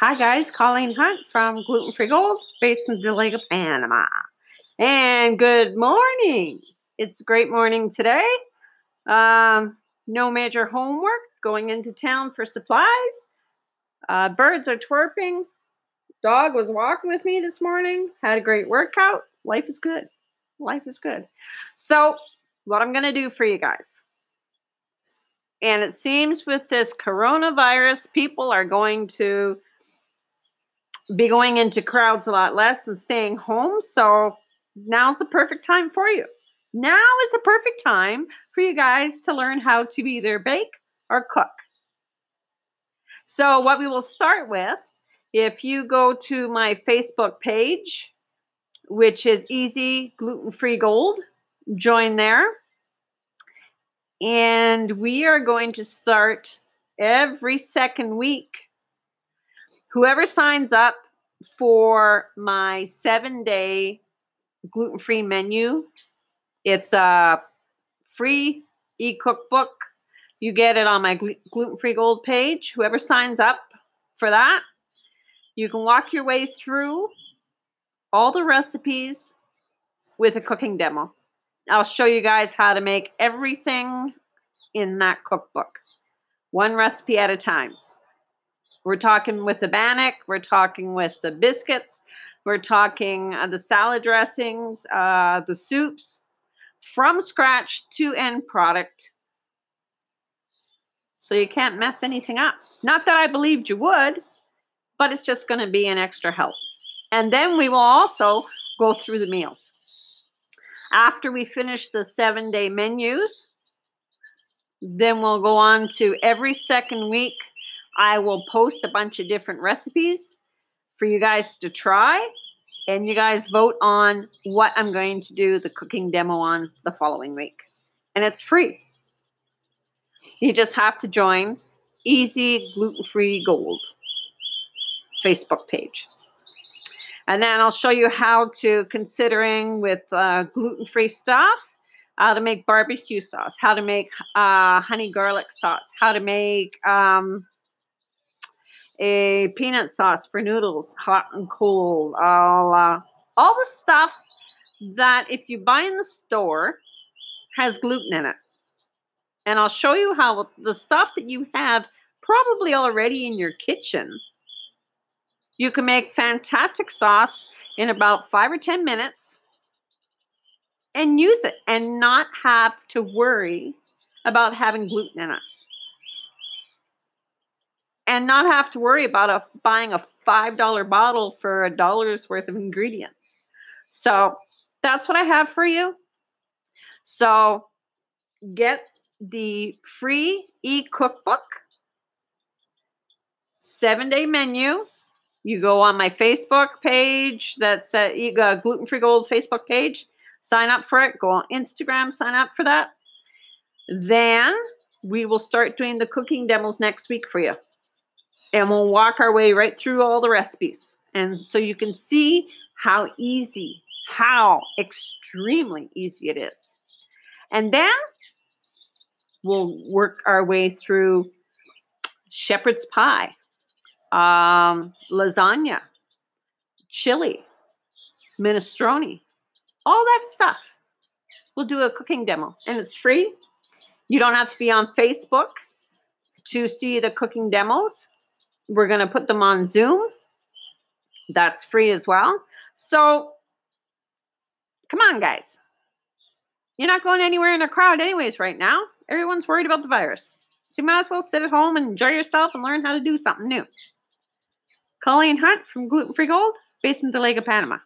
Hi guys, Colleen Hunt from Gluten Free Gold, based in Dolega, Panama. And good morning. It's a great morning today. Um, no major homework, going into town for supplies. Uh, birds are twerping. Dog was walking with me this morning, had a great workout. Life is good. Life is good. So, what I'm going to do for you guys. And it seems with this coronavirus, people are going to be going into crowds a lot less and staying home. So now's the perfect time for you. Now is the perfect time for you guys to learn how to either bake or cook. So, what we will start with, if you go to my Facebook page, which is Easy Gluten Free Gold, join there. And we are going to start every second week whoever signs up for my seven day gluten free menu, it's a free e cookbook. You get it on my gluten free gold page. Whoever signs up for that, you can walk your way through all the recipes with a cooking demo. I'll show you guys how to make everything in that cookbook, one recipe at a time. We're talking with the bannock. We're talking with the biscuits. We're talking uh, the salad dressings, uh, the soups, from scratch to end product. So you can't mess anything up. Not that I believed you would, but it's just going to be an extra help. And then we will also go through the meals. After we finish the seven day menus, then we'll go on to every second week I will post a bunch of different recipes for you guys to try. And you guys vote on what I'm going to do the cooking demo on the following week. And it's free. You just have to join Easy Gluten Free Gold Facebook page. And then I'll show you how to, considering with uh, gluten free stuff, how to make barbecue sauce, how to make uh, honey garlic sauce, how to make um, a peanut sauce for noodles, hot and cold, all, uh, all the stuff that if you buy in the store has gluten in it. And I'll show you how the stuff that you have probably already in your kitchen, you can make fantastic sauce in about five or 10 minutes and use it and not have to worry about having gluten in it and not have to worry about a, buying a $5 bottle for a dollar's worth of ingredients. So that's what I have for you. So get the free e cookbook, seven day menu. You go on my Facebook page, that's uh, Gluten Free Gold Facebook page. Sign up for it. Go on Instagram, sign up for that. Then we will start doing the cooking demos next week for you and we'll walk our way right through all the recipes. And so you can see how easy, how extremely easy it is. And then we'll work our way through shepherd's pie, um, lasagna, chili, minestrone, all that stuff. We'll do a cooking demo and it's free. You don't have to be on Facebook to see the cooking demos. We're going to put them on Zoom. That's free as well. So come on, guys. You're not going anywhere in a crowd, anyways, right now. Everyone's worried about the virus. So you might as well sit at home and enjoy yourself and learn how to do something new. Colleen Hunt from Gluten Free Gold, based in Dolega, Panama.